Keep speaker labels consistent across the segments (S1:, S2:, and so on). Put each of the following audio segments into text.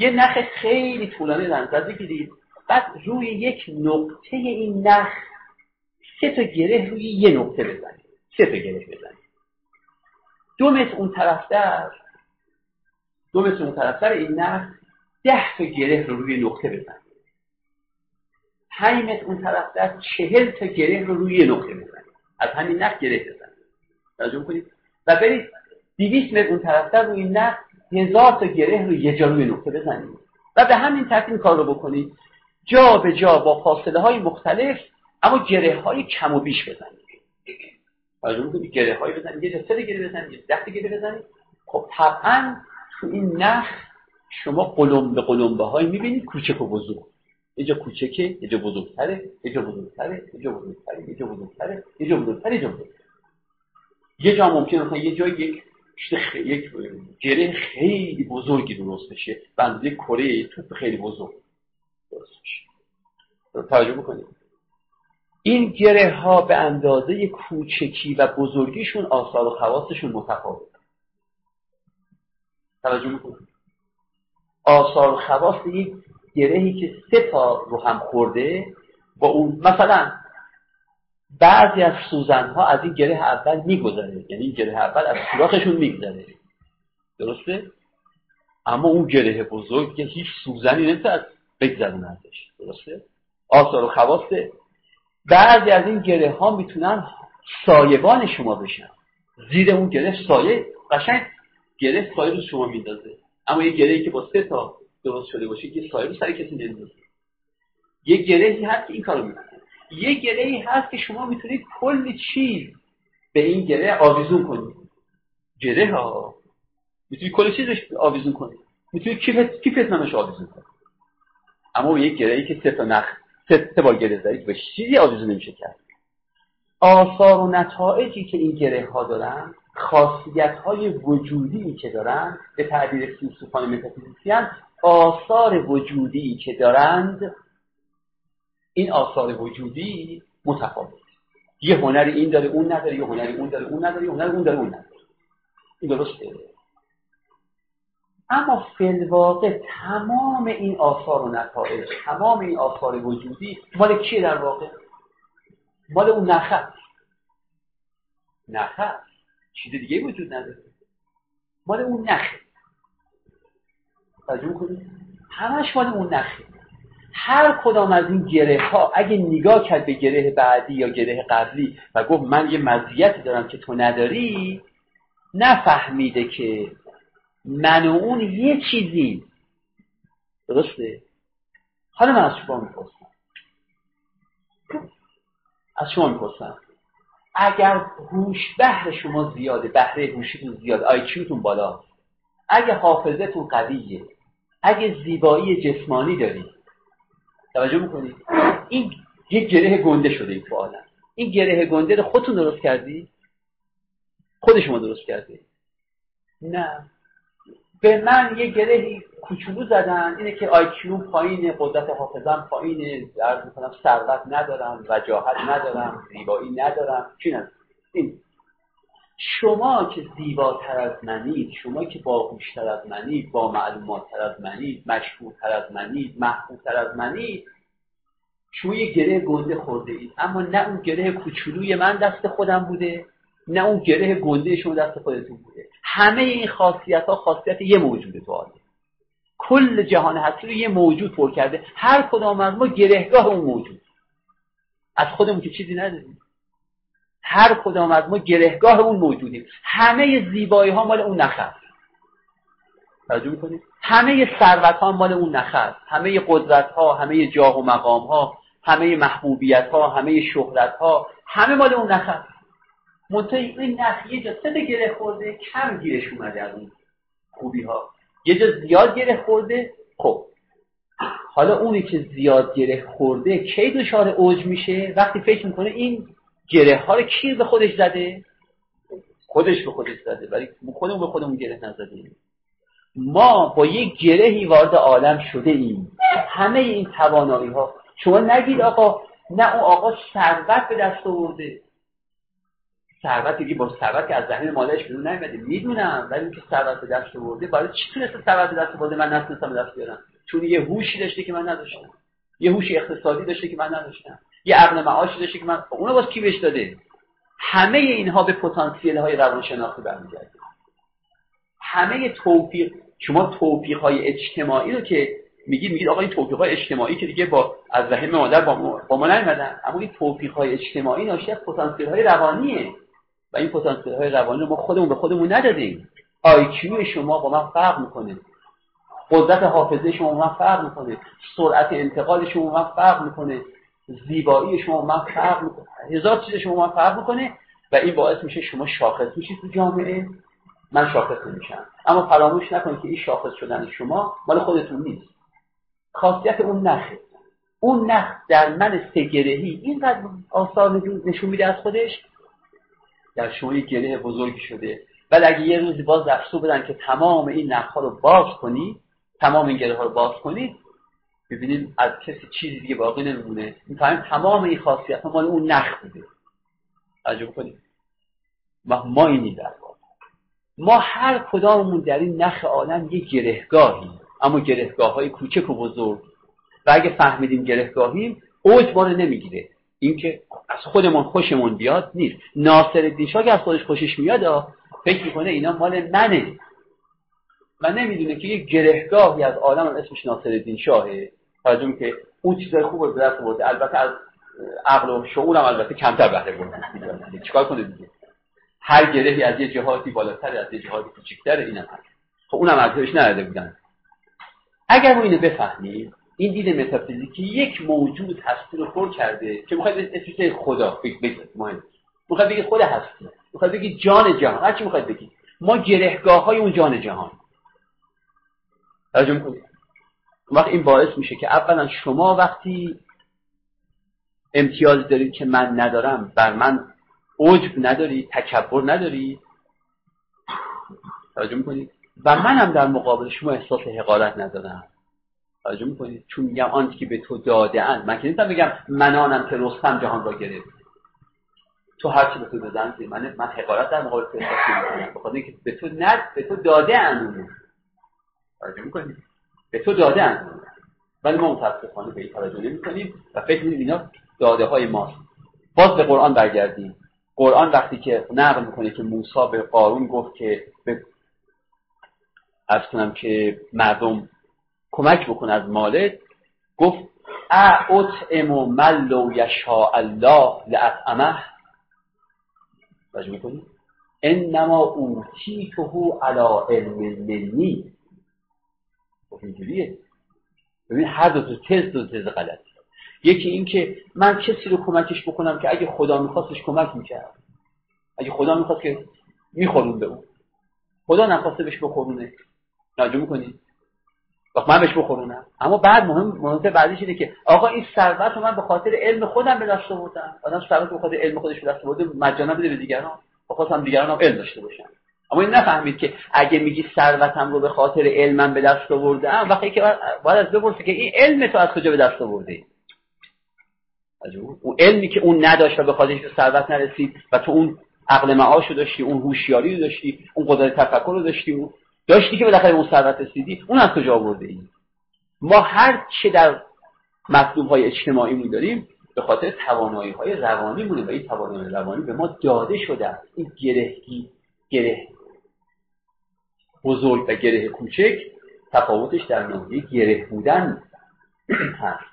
S1: یه نخ خیلی طولانی در نظر بگیرید بعد روی یک نقطه این نخ سه تا گره روی یه نقطه بزنید. سه تا گره بزنید. دو متر اون طرفتر دو متر اون طرفتر این نخ ده تا گره رو روی نقطه بزنید. پنج متر اون طرفتر چهل تا گره رو روی نقطه بزنید. از همین نخ گره بزنید. توجه کنید و برید دیویس متر اون طرفتر روی نخ هزار تا گره رو یه جا روی نقطه بزنید و به همین ترتیب کار رو بکنید جا به جا با فاصله های مختلف اما گره های کم و بیش بزنید توجه می‌کنید گره های بزنید یه جا سه گره بزنید یه ده گره بزنید خب طبعا تو این نخ شما قلم به قلمبه های می‌بینید کوچک و بزرگ یه جا کوچکه یه جا بزرگتره یه جا بزرگتره یه جا بزرگتره یه جا بزرگتره یه جا بزرگتره یه جا یه جا ممکنه مثلا یه جای یک یک گره خیلی بزرگی درست بشه بنده کره توپ خیلی بزرگ. درست بشه توجه بکنید. این گره ها به اندازه کوچکی و بزرگیشون آثار و خواستشون متفاوت. توجه بکنید. آثار و خواست یک گرهی که سه تا رو هم خورده با اون مثلا بعضی از سوزن ها از این گره اول میگذره. یعنی این گره اول از سوراخشون میگذره. درسته؟ اما اون گره بزرگ که هیچ سوزنی نمی‌تونه بگذرون ازش. درسته؟ آثار و خواسته بعضی از این گره ها می‌تونن سایبان شما بشن. زیر اون گره سایه قشنگ گره سایه رو شما میندازه. اما یه گره که با سه تا درست شده باشه یه سایه رو سر کسی نمیندازه. یه گره هست که این کارو می‌کنه. یه گره ای هست که شما می‌تونید کل چیز به این گره آویزون کنید. گره ها. می‌تونید کل چیزش آویزون کنید. می‌تونید کیفت کیفت نمش آویزون کنید. اما یک گره ای که سه تا نخ سه بار گره زدید به چیزی آویزون نمیشه کرد. آثار و نتایجی که این گره ها دارن خاصیت های وجودی که دارن به تعبیر فیلسوفان متافیزیکیان آثار وجودی که دارند این آثار وجودی متفاوت. یه هنری این داره اون نداره یه هنری اون داره اون نداره یه هنری اون داره اون نداره. این درسته؟ اما فلواقع تمام این آثار و نتایج تمام این آثار وجودی مال کیه در واقع؟ مال اون نخه نخه چیز دیگه وجود نداره. مال اون نخه. توجه کنید همش مال اون نخه. هر کدام از این گره ها اگه نگاه کرد به گره بعدی یا گره قبلی و گفت من یه مزیتی دارم که تو نداری نفهمیده که من و اون یه چیزی درسته؟ حالا من از شما می‌پرسم. از شما می‌پرسم. اگر هوش بهر شما زیاده بهره هوشیتون زیاده آیکیوتون بالا اگه حافظتون قویه اگه زیبایی جسمانی دارید توجه می‌کنید این یک گره گنده شده این تو این گره گنده رو خودتون درست کردی؟ خود شما درست کردی؟ نه. به من یه گره کوچولو زدن اینه که آیکیو پایین قدرت حافظم پایینه عرض می‌کنم ثروت ندارم وجاهت ندارم زیبایی ندارم. چی این. شما که زیباتر از منید شما که باهوشتر از منید با معلوماتتر از منید مشهورتر از منید محبوبتر از منید شما یه گره گنده خورده اید. اما نه اون گره کوچولوی من دست خودم بوده نه اون گره گنده شما دست خودتون بوده. همه این خاصیت ها خاصیت یه موجود تو کل جهان هستی رو یه موجود پر کرده. هر کدام از ما گرهگاه اون موجود. از خودمون که چیزی نداریم. هر کدام از ما گرهگاه اون موجودیم. همه زیبایی ها مال اون نخ است توجه می‌کنید؟ همه ثروت ها مال اون نخ است همه قدرت ها همه جاه و مقام ها همه محبوبیت ها همه شهرت ها همه مال اون نخ است منتهی این نخ یه جا سه گره خورده کم گیرش اومده از اون خوبی ها یه جا زیاد گره خورده خب. حالا اونی که زیاد گره خورده کی دچار اوج میشه؟ وقتی فکر می‌کنه این گره ها رو کی به خودش زده؟ خودش به خودش زده ولی خودمون به خودمون گره نزدیم. ما با یک گرهی وارد عالم شده ایم. همه این توانایی ها. شما نگید آقا نه اون آقا ثروت به دست آورده. ثروت دیگه با ثروت از ذهن مادرش بیرون نمیاد می‌دونم ولی اینکه ثروت به دست آورده برای چی تونسته ثروت به دست آورده؟ من نتونستم دست بیارم. چون یه هوشی داشته که من نداشتم. یه هوش اقتصادی داشته که من نداشتم. یه عقل معاشی داشته که من اونو باز کی بهش داده؟ همه اینها به پتانسیل های روانشناختی برمیگرده همه توفیق شما توفیق های اجتماعی رو که میگی میگید آقا این توفیق های اجتماعی که دیگه با از رحم مادر با ما, با ما نیومدن. اما این توفیق های اجتماعی ناشی از پتانسیل های روانیه. و این پتانسیل های روانی رو ما خودمون به خودمون ندادیم. آیکیو شما با من فرق می‌کنه. قدرت حافظه شما من فرق می‌کنه. سرعت انتقال شما من فرق می‌کنه. زیبایی شما من فرق می‌کنه. هزار چیز شما من فرق می‌کنه و این باعث میشه شما شاخص میشید تو جامعه. من شاخص نمیشم. اما فراموش نکنید که این شاخص شدن شما مال خودتون نیست. خاصیت اون نخه. اون نخ در من سگرهی اینقدر آثار نشون میده از خودش در شما یک گره بزرگی شده. ولی اگه یه روزی باز دستور بدن که تمام این نخها رو باز کنید تمام این گره ها رو باز کنید ببینید از کسی چیزی دیگه باقی نمیمونه. می‌فهمیم تمام این خاصیت مال اون نخ بوده. عجب کنید ما, ما اینی در ما هر کداممون در این نخ عالم یه گرهگاهی اما گرهگاه های کوچک و بزرگ. و اگه فهمیدیم گرهگاهیم اوج ما رو نمی‌گیره. اینکه از خودمون خوشمون بیاد نیست. ناصر شاه که از خودش خوشش میاد فکر می‌کنه اینا مال منه. و نمی‌دونه که یک گرهگاهی از عالم اسمش ناصر الدین شاهه. توجه که اون چیزای خوب به دست برده البته از عقل و شعور هم البته کمتر بهره برده چیکار کنه دیگه؟ هر گرهی از یه جهاتی بالاتر از یه جهاتی کوچیک‌تر اینم هست. خب اونم ارزش نداده بودن. اگر ما اینو بفهمیم این دید متافیزیکی یک موجود هستی رو پر کرده که می‌خواید اسمش خدا بگید مهم می‌خواد بگید خود هستی. می‌خواد بگید جان جهان. هر چی می‌خواد بگید ما گرهگاه های اون جان جهان. توجه وقت این باعث میشه که اولا شما وقتی امتیاز دارید که من ندارم بر من عجب نداری تکبر نداری توجه می‌کنید و منم در مقابل شما احساس حقارت ندارم. توجه می‌کنید چون میگم آنچه که به تو داده اند. من که بگم منانم که رستم جهان را گرفت. تو هر چی به تو دادن من من حقارت در مقابل تو احساس نمی‌کنم. بخاطر اینکه به تو ند به تو داده اند توجه می‌کنید به تو داده اند ولی ما متاسفانه به این توجه نمی‌کنیم و فکر می‌کنیم اینا داده های ماست. باز به قرآن برگردیم. قرآن وقتی که نقل می‌کنه که موسی به قارون گفت که به از کنم که مردم کمک بکن از مالت گفت اعطعم و ملو یشا الله لأطعمه. توجه می‌کنی؟ انما اوتیته علی علم منی اینجوریه. ببین هر دو تا تز دو تز غلط یکی این که من کسی رو کمکش بکنم که اگه خدا میخواستش کمک می‌کرد. اگه خدا می‌خواست که میخورون به اون. خدا نخواسته بهش بخورونه. راجع می‌کنی؟ وقت من بهش بخورونم. اما بعد مهم مهم بعدیش اینه که آقا این ثروت رو من به خاطر علم خودم به دست آوردم. آدم ثروت به خاطر علم خودش به دست آورده مجانا بده به دیگران. بخواستم دیگران هم علم داشته باشن اما این نفهمید که اگه میگی ثروتم رو به خاطر علمم به دست آوردم وقتی که باید از بپرسه که این علم تو از کجا به دست آورده اون علمی که اون نداشت و به خاطرش به ثروت نرسید و تو اون عقل معاش رو داشتی اون هوشیاری رو داشتی اون قدرت تفکر رو داشتی و داشتی که بالاخره اون ثروت رسیدی اون از کجا آورده ای ما هر چه در مطلوب های اجتماعی می داریم به خاطر توانایی های روانی مونه و این توانایی روانی به ما داده شده این گرهگی گره بزرگ و گره کوچک تفاوتش در ناحیه گره بودن هست.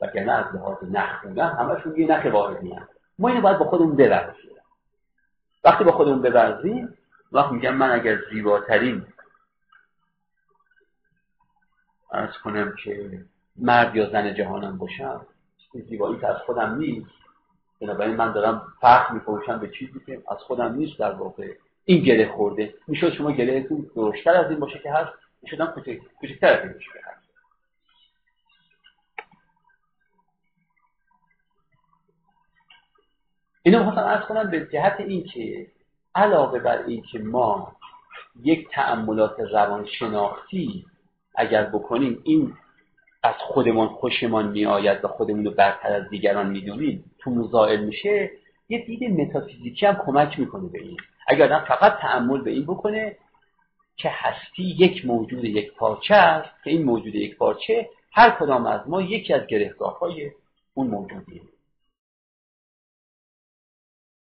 S1: وگرنه از لحاظ نخ بودن همشون یه نخ واحدی هست. ما اینو باید با خودمون ببرزیم. وقتی با خودمون ببرزیم وقت میگم من اگر زیباترین ارز کنم که مرد یا زن جهانم باشم زیبایی که از خودم نیست. بنابراین من دارم فخر میپوشم به چیزی که از خودم نیست در واقع. این گله خورده. می‌شد شما گلهتون درشتر از این باشه که هست. می‌شدم کوچکتر از این باشه که هست. اینو می‌خواستم ارز کنم به جهت اینکه علاوه بر اینکه ما یک تأملات روانشناختی اگر بکنیم این از خودمان خوشمان میآید و خودمون رو برتر از دیگران می‌دونیم تو مزائل میشه. یه دید متافیزیکی هم کمک می‌کنه به این. اگر آدم فقط تعمل به این بکنه که هستی یک موجود یک پارچه است که این موجود یک پارچه هر کدام از ما یکی از گرهگاه های اون موجودیه.